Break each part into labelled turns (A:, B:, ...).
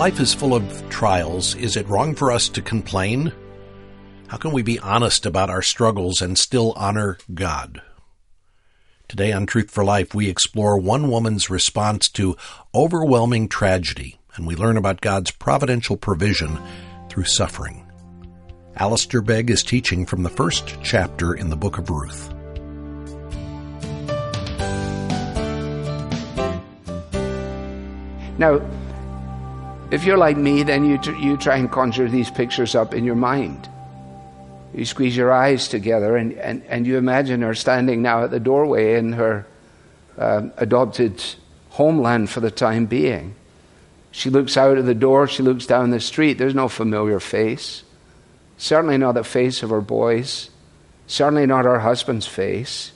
A: life is full of trials, is it wrong for us to complain? How can we be honest about our struggles and still honor God? Today on Truth for Life, we explore one woman's response to overwhelming tragedy, and we learn about God's providential provision through suffering. Alistair Begg is teaching from the first chapter in the book of Ruth.
B: Now, if you're like me, then you, you try and conjure these pictures up in your mind. You squeeze your eyes together and, and, and you imagine her standing now at the doorway in her uh, adopted homeland for the time being. She looks out of the door, she looks down the street. There's no familiar face. Certainly not the face of her boys. Certainly not her husband's face.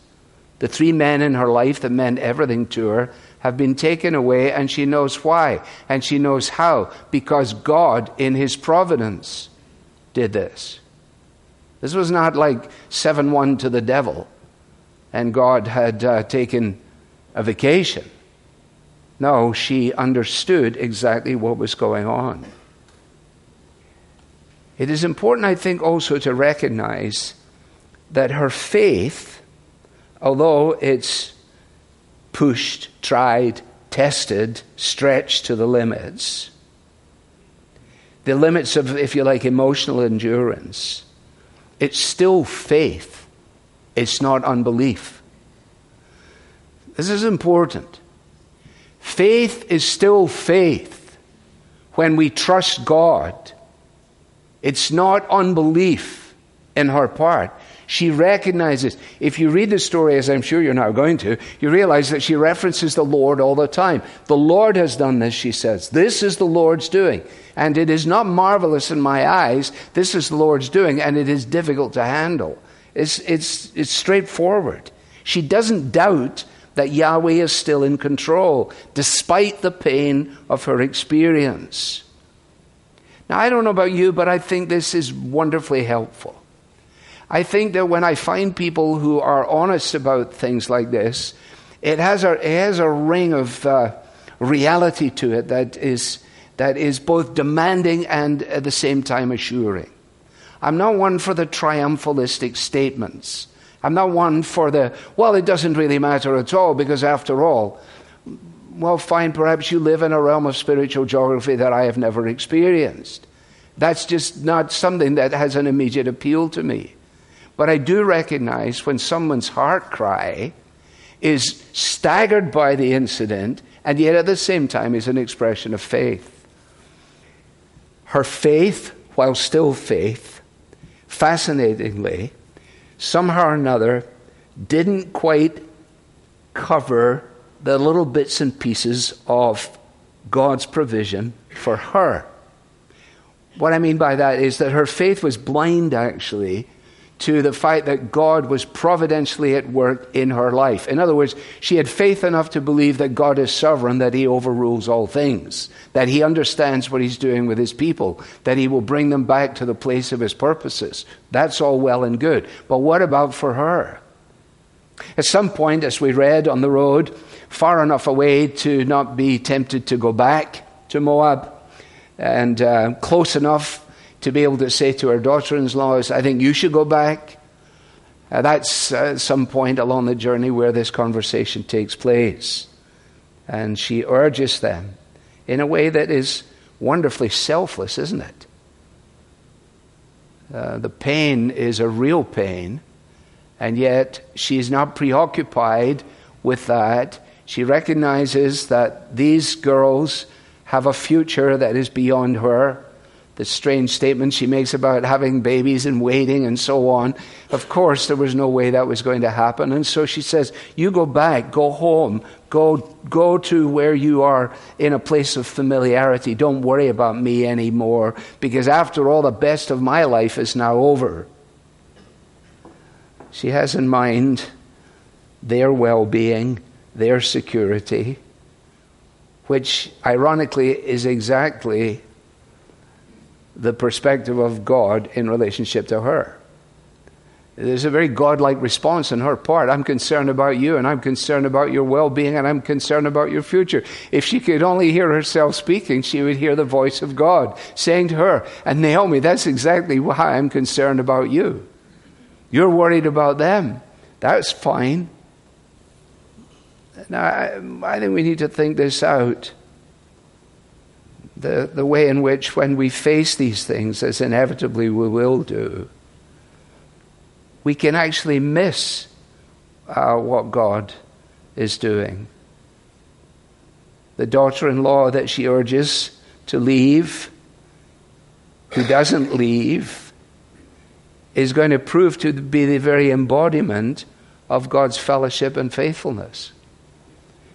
B: The three men in her life that meant everything to her have been taken away, and she knows why, and she knows how, because God, in His providence, did this. This was not like 7 1 to the devil, and God had uh, taken a vacation. No, she understood exactly what was going on. It is important, I think, also to recognize that her faith, although it's pushed, tried, tested, stretched to the limits. The limits of, if you like, emotional endurance. It's still faith, it's not unbelief. This is important. Faith is still faith when we trust God. It's not unbelief in her part. She recognizes, if you read the story, as I'm sure you're now going to, you realize that she references the Lord all the time. The Lord has done this, she says. This is the Lord's doing. And it is not marvelous in my eyes. This is the Lord's doing, and it is difficult to handle. It's, it's, it's straightforward. She doesn't doubt that Yahweh is still in control, despite the pain of her experience. Now, I don't know about you, but I think this is wonderfully helpful. I think that when I find people who are honest about things like this, it has a, it has a ring of uh, reality to it that is, that is both demanding and at the same time assuring. I'm not one for the triumphalistic statements. I'm not one for the, well, it doesn't really matter at all because after all, well, fine, perhaps you live in a realm of spiritual geography that I have never experienced. That's just not something that has an immediate appeal to me. But I do recognize when someone's heart cry is staggered by the incident and yet at the same time is an expression of faith. Her faith, while still faith, fascinatingly, somehow or another, didn't quite cover the little bits and pieces of God's provision for her. What I mean by that is that her faith was blind, actually, to the fact that God was providentially at work in her life. In other words, she had faith enough to believe that God is sovereign, that He overrules all things, that He understands what He's doing with His people, that He will bring them back to the place of His purposes. That's all well and good. But what about for her? At some point, as we read on the road, far enough away to not be tempted to go back to Moab, and uh, close enough to be able to say to her daughter in law, I think you should go back. Uh, that's uh, some point along the journey where this conversation takes place. And she urges them in a way that is wonderfully selfless, isn't it? Uh, the pain is a real pain, and yet she is not preoccupied with that. She recognizes that these girls have a future that is beyond her the strange statements she makes about having babies and waiting and so on. Of course, there was no way that was going to happen. And so she says, You go back, go home, go, go to where you are in a place of familiarity. Don't worry about me anymore, because after all, the best of my life is now over. She has in mind their well being, their security, which ironically is exactly the perspective of God in relationship to her. There's a very godlike response on her part. I'm concerned about you, and I'm concerned about your well being, and I'm concerned about your future. If she could only hear herself speaking, she would hear the voice of God saying to her, And Naomi, that's exactly why I'm concerned about you. You're worried about them. That's fine. Now, I, I think we need to think this out. The, the way in which, when we face these things, as inevitably we will do, we can actually miss uh, what God is doing. The daughter in law that she urges to leave, who doesn't leave, is going to prove to be the very embodiment of God's fellowship and faithfulness.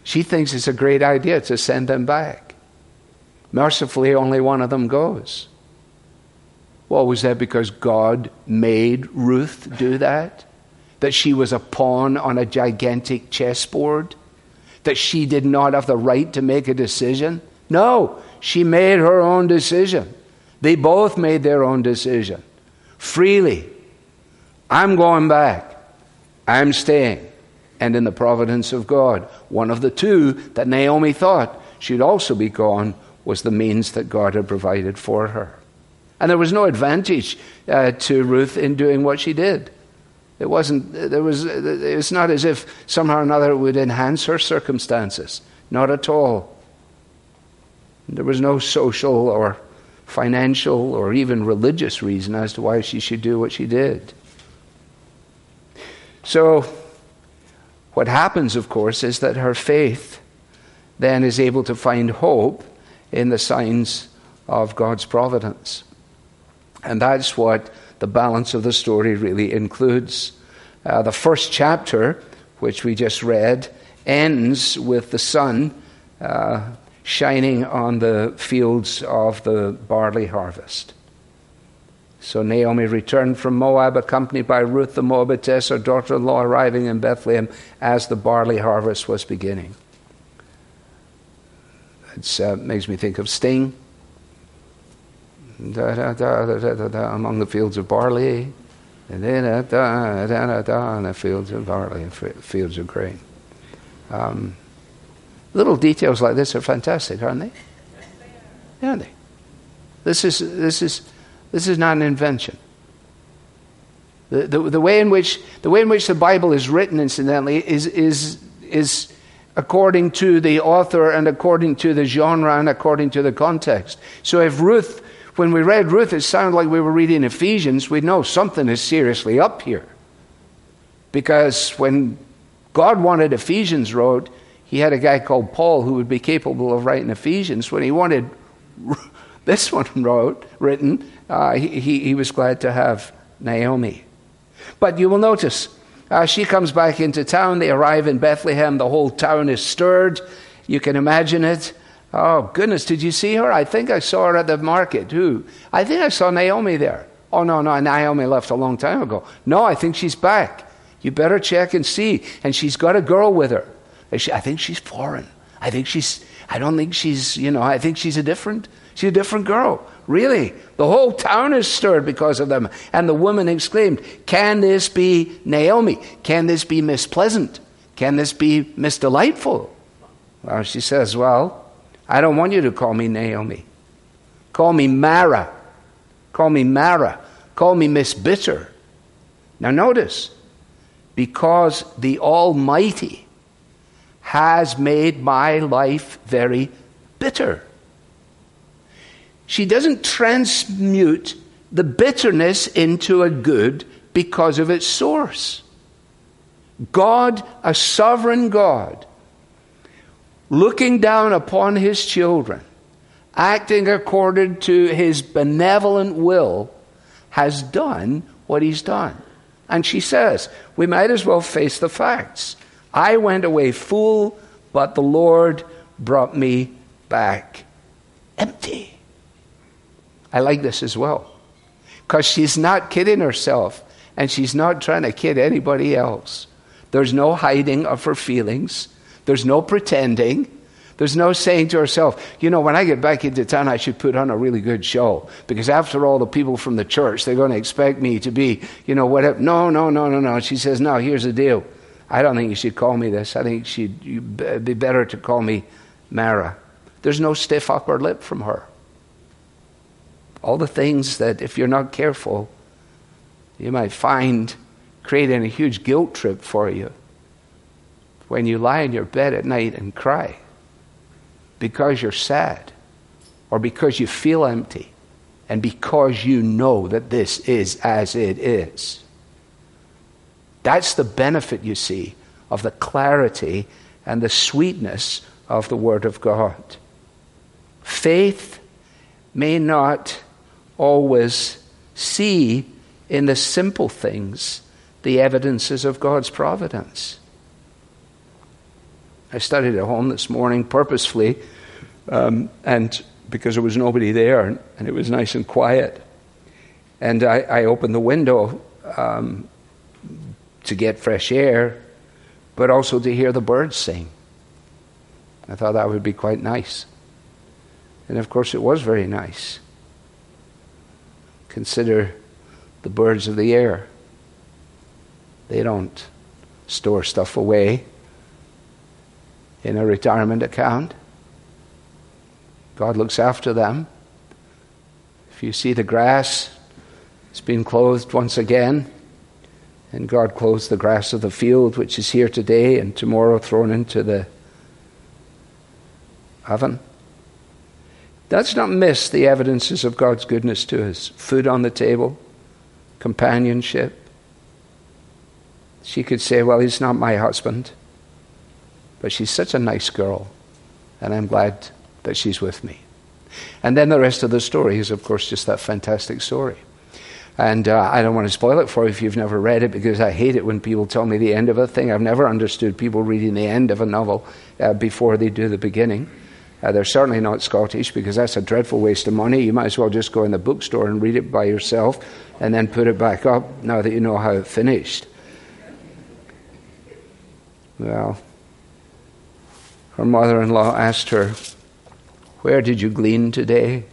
B: She thinks it's a great idea to send them back. Mercifully, only one of them goes. Well, was that because God made Ruth do that? That she was a pawn on a gigantic chessboard? That she did not have the right to make a decision? No, she made her own decision. They both made their own decision freely. I'm going back. I'm staying. And in the providence of God, one of the two that Naomi thought should also be gone was the means that God had provided for her. And there was no advantage uh, to Ruth in doing what she did. It wasn't, there was, it's not as if somehow or another it would enhance her circumstances. Not at all. There was no social or financial or even religious reason as to why she should do what she did. So, what happens, of course, is that her faith then is able to find hope in the signs of God's providence. And that's what the balance of the story really includes. Uh, the first chapter, which we just read, ends with the sun uh, shining on the fields of the barley harvest. So Naomi returned from Moab, accompanied by Ruth the Moabitess, her daughter in law, arriving in Bethlehem as the barley harvest was beginning. It uh, makes me think of Sting da, da, da, da, da, da, among the fields of barley, and then da, da, da, da, in the fields of barley and fields of grain. Um, little details like this are fantastic, aren't they? Aren't they? This is, this is, this is not an invention. The, the, the, way in which, the way in which the Bible is written, incidentally, is, is, is according to the author and according to the genre and according to the context. So if Ruth when we read Ruth, it sounded like we were reading Ephesians. We know something is seriously up here. Because when God wanted Ephesians wrote, he had a guy called Paul who would be capable of writing Ephesians. When he wanted this one wrote, written, uh, he, he was glad to have Naomi. But you will notice, uh, she comes back into town. They arrive in Bethlehem. The whole town is stirred. You can imagine it. Oh, goodness, did you see her? I think I saw her at the market. Who? I think I saw Naomi there. Oh, no, no, Naomi left a long time ago. No, I think she's back. You better check and see. And she's got a girl with her. I think she's foreign. I think she's, I don't think she's, you know, I think she's a different, she's a different girl. Really. The whole town is stirred because of them. And the woman exclaimed, Can this be Naomi? Can this be Miss Pleasant? Can this be Miss Delightful? Well, she says, Well, I don't want you to call me Naomi. Call me Mara. Call me Mara. Call me Miss Bitter. Now, notice, because the Almighty has made my life very bitter. She doesn't transmute the bitterness into a good because of its source. God, a sovereign God, looking down upon his children, acting according to his benevolent will, has done what he's done. And she says, we might as well face the facts. I went away full, but the Lord brought me back empty. I like this as well. Because she's not kidding herself, and she's not trying to kid anybody else. There's no hiding of her feelings. There's no pretending. There's no saying to herself, you know, when I get back into town, I should put on a really good show. Because after all, the people from the church, they're going to expect me to be, you know, whatever. No, no, no, no, no. She says, no, here's the deal. I don't think you should call me this. I think it'd be better to call me Mara. There's no stiff upper lip from her. All the things that, if you're not careful, you might find creating a huge guilt trip for you when you lie in your bed at night and cry because you're sad or because you feel empty and because you know that this is as it is. That's the benefit, you see, of the clarity and the sweetness of the Word of God. Faith may not always see in the simple things the evidences of God's providence. I studied at home this morning purposefully, um, and because there was nobody there, and it was nice and quiet. And I, I opened the window um, to get fresh air, but also to hear the birds sing. I thought that would be quite nice. And of course, it was very nice. Consider the birds of the air. They don't store stuff away in a retirement account. God looks after them. If you see the grass, it's been clothed once again. And God clothes the grass of the field, which is here today and tomorrow thrown into the oven. Let's not miss the evidences of God's goodness to us food on the table, companionship. She could say, Well, he's not my husband. But she's such a nice girl, and I'm glad that she's with me. And then the rest of the story is, of course, just that fantastic story. And uh, I don't want to spoil it for you if you've never read it because I hate it when people tell me the end of a thing. I've never understood people reading the end of a novel uh, before they do the beginning. Uh, they're certainly not Scottish because that's a dreadful waste of money. You might as well just go in the bookstore and read it by yourself and then put it back up now that you know how it finished. Well, her mother in law asked her, Where did you glean today?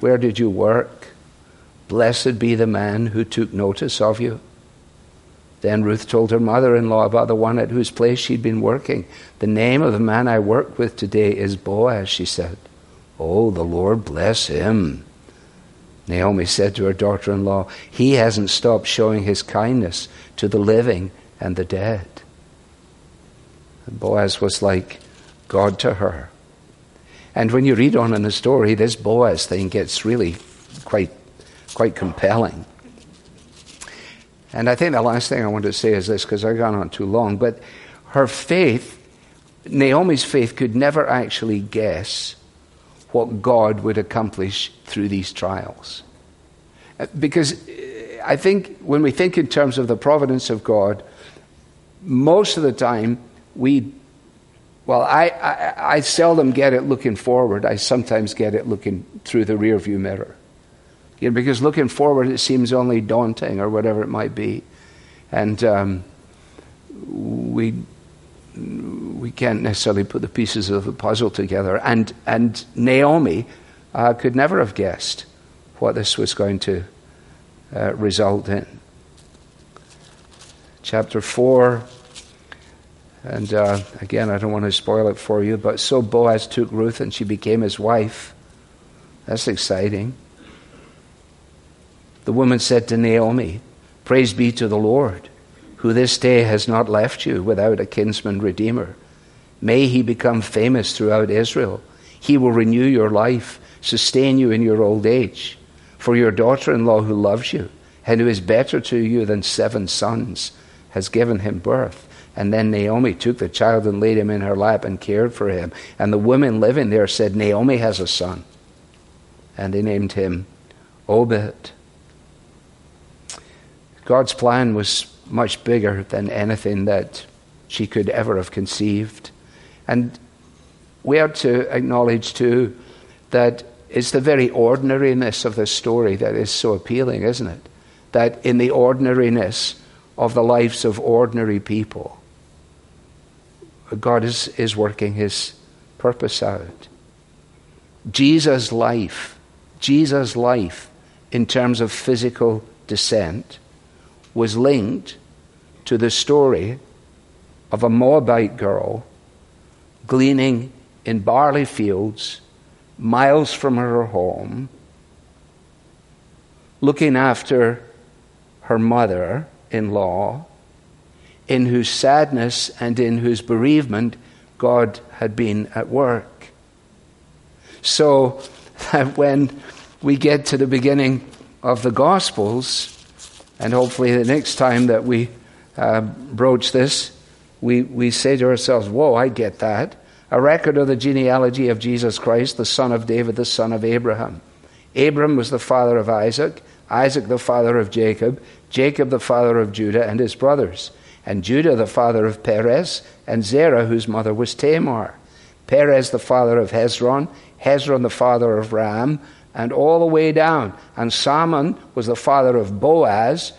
B: Where did you work? Blessed be the man who took notice of you. Then Ruth told her mother in law about the one at whose place she'd been working. The name of the man I work with today is Boaz, she said. Oh, the Lord bless him. Naomi said to her daughter in law, He hasn't stopped showing his kindness to the living and the dead. And Boaz was like God to her. And when you read on in the story, this Boaz thing gets really quite, quite compelling. And I think the last thing I want to say is this, because I've gone on too long, but her faith, Naomi's faith, could never actually guess what God would accomplish through these trials. Uh, because uh, I think when we think in terms of the providence of God, most of the time we well, I, I, I, seldom get it looking forward. I sometimes get it looking through the rearview mirror. You know, because looking forward, it seems only daunting or whatever it might be. And um, we, we can't necessarily put the pieces of the puzzle together. And, and Naomi uh, could never have guessed what this was going to uh, result in. Chapter 4 and uh, again, I don't want to spoil it for you, but so Boaz took Ruth and she became his wife. That's exciting. The woman said to Naomi, Praise be to the Lord, who this day has not left you without a kinsman redeemer. May he become famous throughout Israel. He will renew your life, sustain you in your old age. For your daughter in law, who loves you, and who is better to you than seven sons, has given him birth. And then Naomi took the child and laid him in her lap and cared for him. And the women living there said, Naomi has a son. And they named him Obed. God's plan was much bigger than anything that she could ever have conceived. And we have to acknowledge, too, that it's the very ordinariness of this story that is so appealing, isn't it? That in the ordinariness of the lives of ordinary people, God is, is working his purpose out. Jesus' life, Jesus' life in terms of physical descent was linked to the story of a Moabite girl gleaning in barley fields miles from her home, looking after her mother in law, in whose sadness and in whose bereavement God had been at work. So that when we get to the beginning of the Gospels, and hopefully the next time that we uh, broach this, we, we say to ourselves, Whoa, I get that. A record of the genealogy of Jesus Christ, the son of David, the son of Abraham. Abram was the father of Isaac, Isaac the father of Jacob, Jacob the father of Judah and his brothers, and Judah the father of Perez, and Zerah whose mother was Tamar. Perez the father of Hezron, Hezron the father of Ram, and all the way down. And Salmon was the father of Boaz,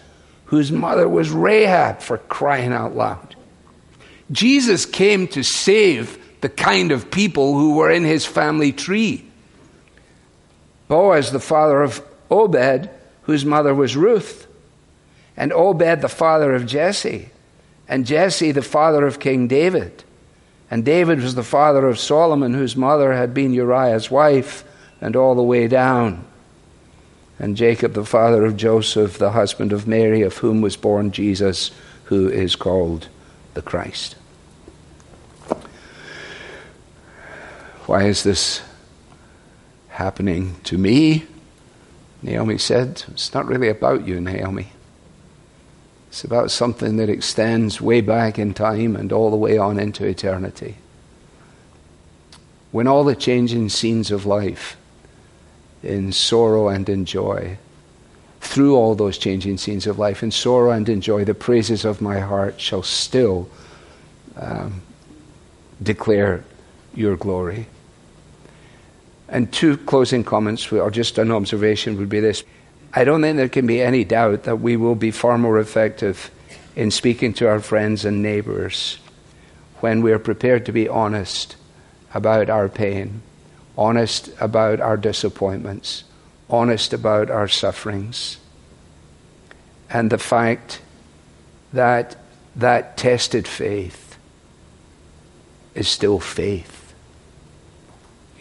B: whose mother was Rahab, for crying out loud. Jesus came to save the kind of people who were in his family tree. Boaz, the father of Obed, whose mother was Ruth, and Obed, the father of Jesse, and Jesse, the father of King David. And David was the father of Solomon, whose mother had been Uriah's wife, and all the way down. And Jacob, the father of Joseph, the husband of Mary, of whom was born Jesus, who is called the Christ. Why is this happening to me? Naomi said, It's not really about you, Naomi. It's about something that extends way back in time and all the way on into eternity. When all the changing scenes of life, in sorrow and in joy, through all those changing scenes of life, in sorrow and in joy, the praises of my heart shall still um, declare your glory. And two closing comments, or just an observation, would be this. I don't think there can be any doubt that we will be far more effective in speaking to our friends and neighbors when we are prepared to be honest about our pain, honest about our disappointments, honest about our sufferings, and the fact that that tested faith is still faith.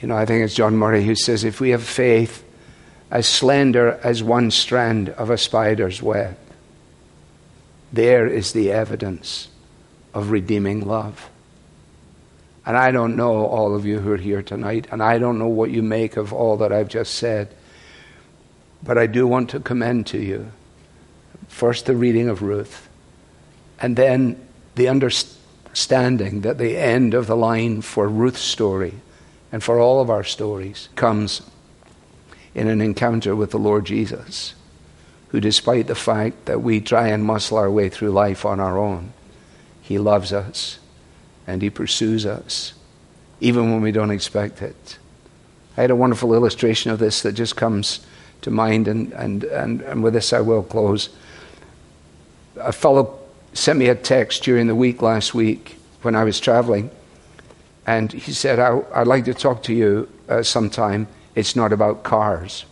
B: You know, I think it's John Murray who says if we have faith as slender as one strand of a spider's web. There is the evidence of redeeming love. And I don't know all of you who are here tonight, and I don't know what you make of all that I've just said. But I do want to commend to you first the reading of Ruth, and then the understanding that the end of the line for Ruth's story and for all of our stories comes in an encounter with the Lord Jesus, who, despite the fact that we try and muscle our way through life on our own, He loves us and He pursues us, even when we don't expect it. I had a wonderful illustration of this that just comes to mind, and, and, and, and with this I will close. A fellow sent me a text during the week last week when I was traveling, and he said, I, would like to talk to you uh, sometime it's not about cars.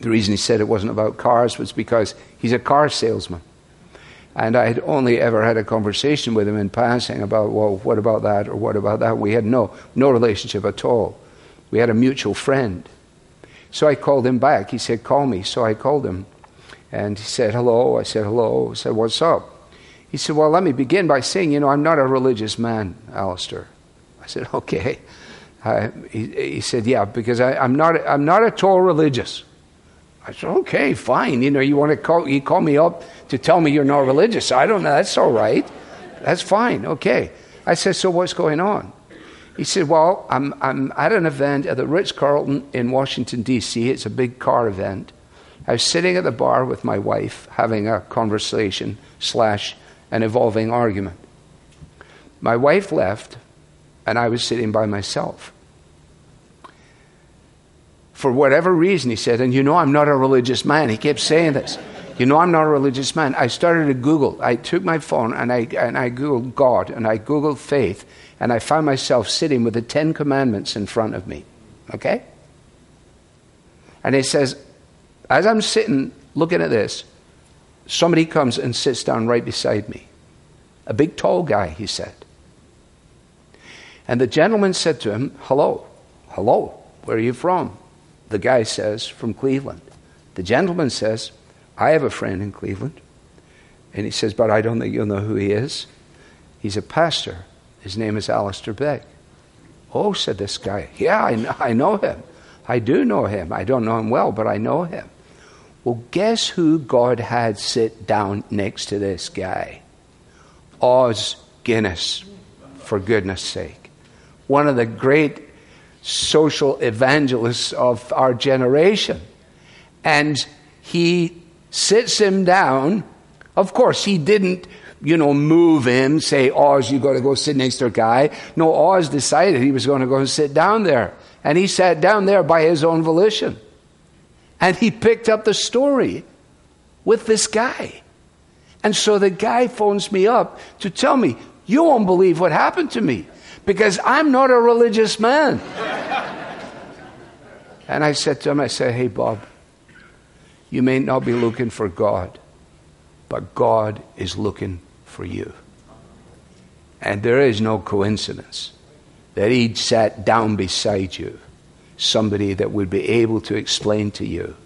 B: The reason he said it wasn't about cars was because he's a car salesman. And I had only ever had a conversation with him in passing about, well, what about that or what about that? We had no, no relationship at all. We had a mutual friend. So I called him back. He said, call me. So I called him. And he said, hello. I said, hello. I said, what's up? He said, well, let me begin by saying, you know, I'm not a religious man, Alistair. I said, okay. He, he, said, "Yeah, because I, am not I'm not at all religious." I said, "Okay, fine. You know, you want to call you call me up to tell me you're not religious. I don't know. That's all right. That's fine. Okay." I said, "So what's going on?" He said, "Well, I'm I'm at an event at the Ritz Carlton in Washington D.C. It's a big car event. I was sitting at the bar with my wife having a conversation slash an evolving argument. My wife left." and I was sitting by myself. For whatever reason, he said, and you know I'm not a religious man. He kept saying this. You know, I'm not a religious man. I started to Google. I took my phone and I, and I Googled God and I Googled faith and I found myself sitting with the Ten Commandments in front of me. Okay? And it says, as I'm sitting looking at this, somebody comes and sits down right beside me. A big, tall guy, he said. And the gentleman said to him, Hello, hello, where are you from? The guy says, From Cleveland. The gentleman says, I have a friend in Cleveland. And he says, But I don't think you'll know who he is. He's a pastor. His name is Alistair Begg. Oh, said this guy. Yeah, I know, I know him. I do know him. I don't know him well, but I know him. Well, guess who God had sit down next to this guy? Os Guinness, for goodness sake. One of the great social evangelists of our generation. And he sits him down. Of course, he didn't, you know, move him, say, Os, you got to go sit next to a guy. No, Os decided he was going to go and sit down there. And he sat down there by his own volition. And he picked up the story with this guy. And so the guy phones me up to tell me, You won't believe what happened to me because I'm not a religious man. and I said to him, I said, Hey, Bob, you may not be looking for God, but God is looking for you. And there is no coincidence that He'd sat down beside you somebody that would be able to explain to you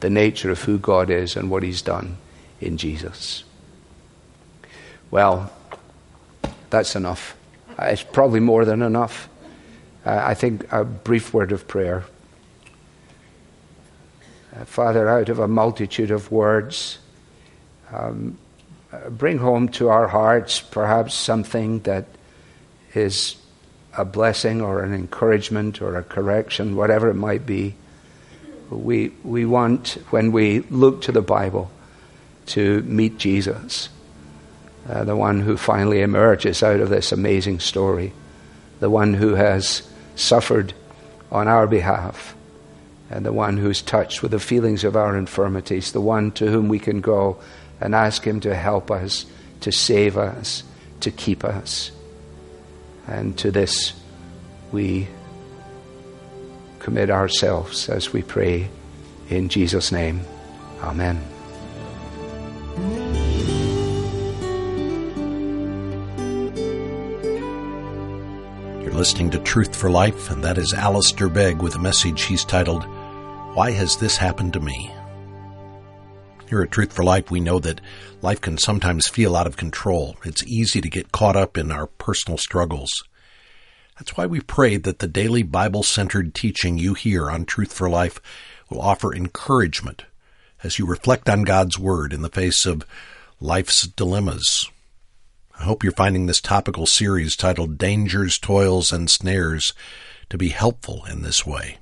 B: the nature of who God is and what He's done in Jesus. Well, that's enough. It's probably more than enough. I think a brief word of prayer. Uh, Father, out of a multitude of words, um, uh, bring home to our hearts perhaps something that is a blessing or an encouragement or a correction, whatever it might be. We, we want, when we look to the Bible, to meet Jesus, uh, the one who finally emerges out of this amazing story, the one who has suffered on our behalf, and the one who's touched with the feelings of our infirmities, the one to whom we can go and ask Him to help us, to save us, to keep us. And to this we commit ourselves as we pray in Jesus' name. Amen.
A: You're listening to Truth for Life, and that is Alistair Begg with a message he's titled, Why Has This Happened to Me? Here at Truth for Life, we know that life can sometimes feel out of control. It's easy to get caught up in our personal struggles. That's why we pray that the daily Bible centered teaching you hear on Truth for Life will offer encouragement as you reflect on God's Word in the face of life's dilemmas. I hope you're finding this topical series titled Dangers, Toils, and Snares to be helpful in this way.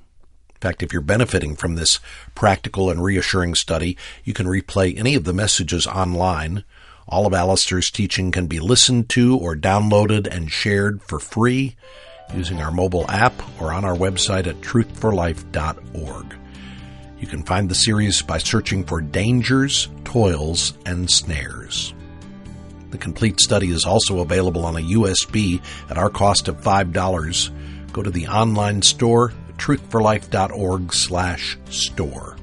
A: In fact, if you're benefiting from this practical and reassuring study, you can replay any of the messages online. All of Alistair's teaching can be listened to or downloaded and shared for free using our mobile app or on our website at truthforlife.org. You can find the series by searching for Dangers, Toils, and Snares. The complete study is also available on a USB at our cost of $5. Go to the online store truthforlife.org slash store.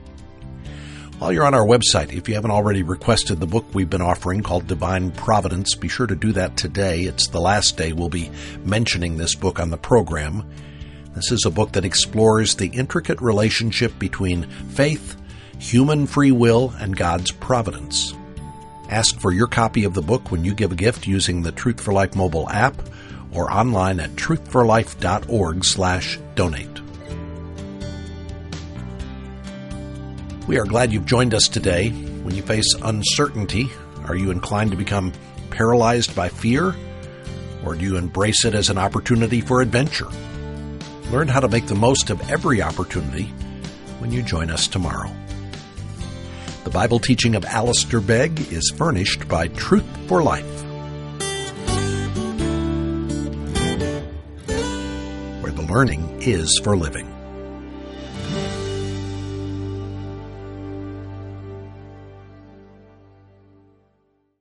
A: While you're on our website, if you haven't already requested the book we've been offering called Divine Providence, be sure to do that today. It's the last day we'll be mentioning this book on the program. This is a book that explores the intricate relationship between faith, human free will, and God's providence. Ask for your copy of the book when you give a gift using the Truth for Life mobile app or online at truthforlife.org We are glad you've joined us today. When you face uncertainty, are you inclined to become paralyzed by fear? Or do you embrace it as an opportunity for adventure? Learn how to make the most of every opportunity when you join us tomorrow. The Bible teaching of Alistair Begg is furnished by Truth for Life. Where the learning is for living.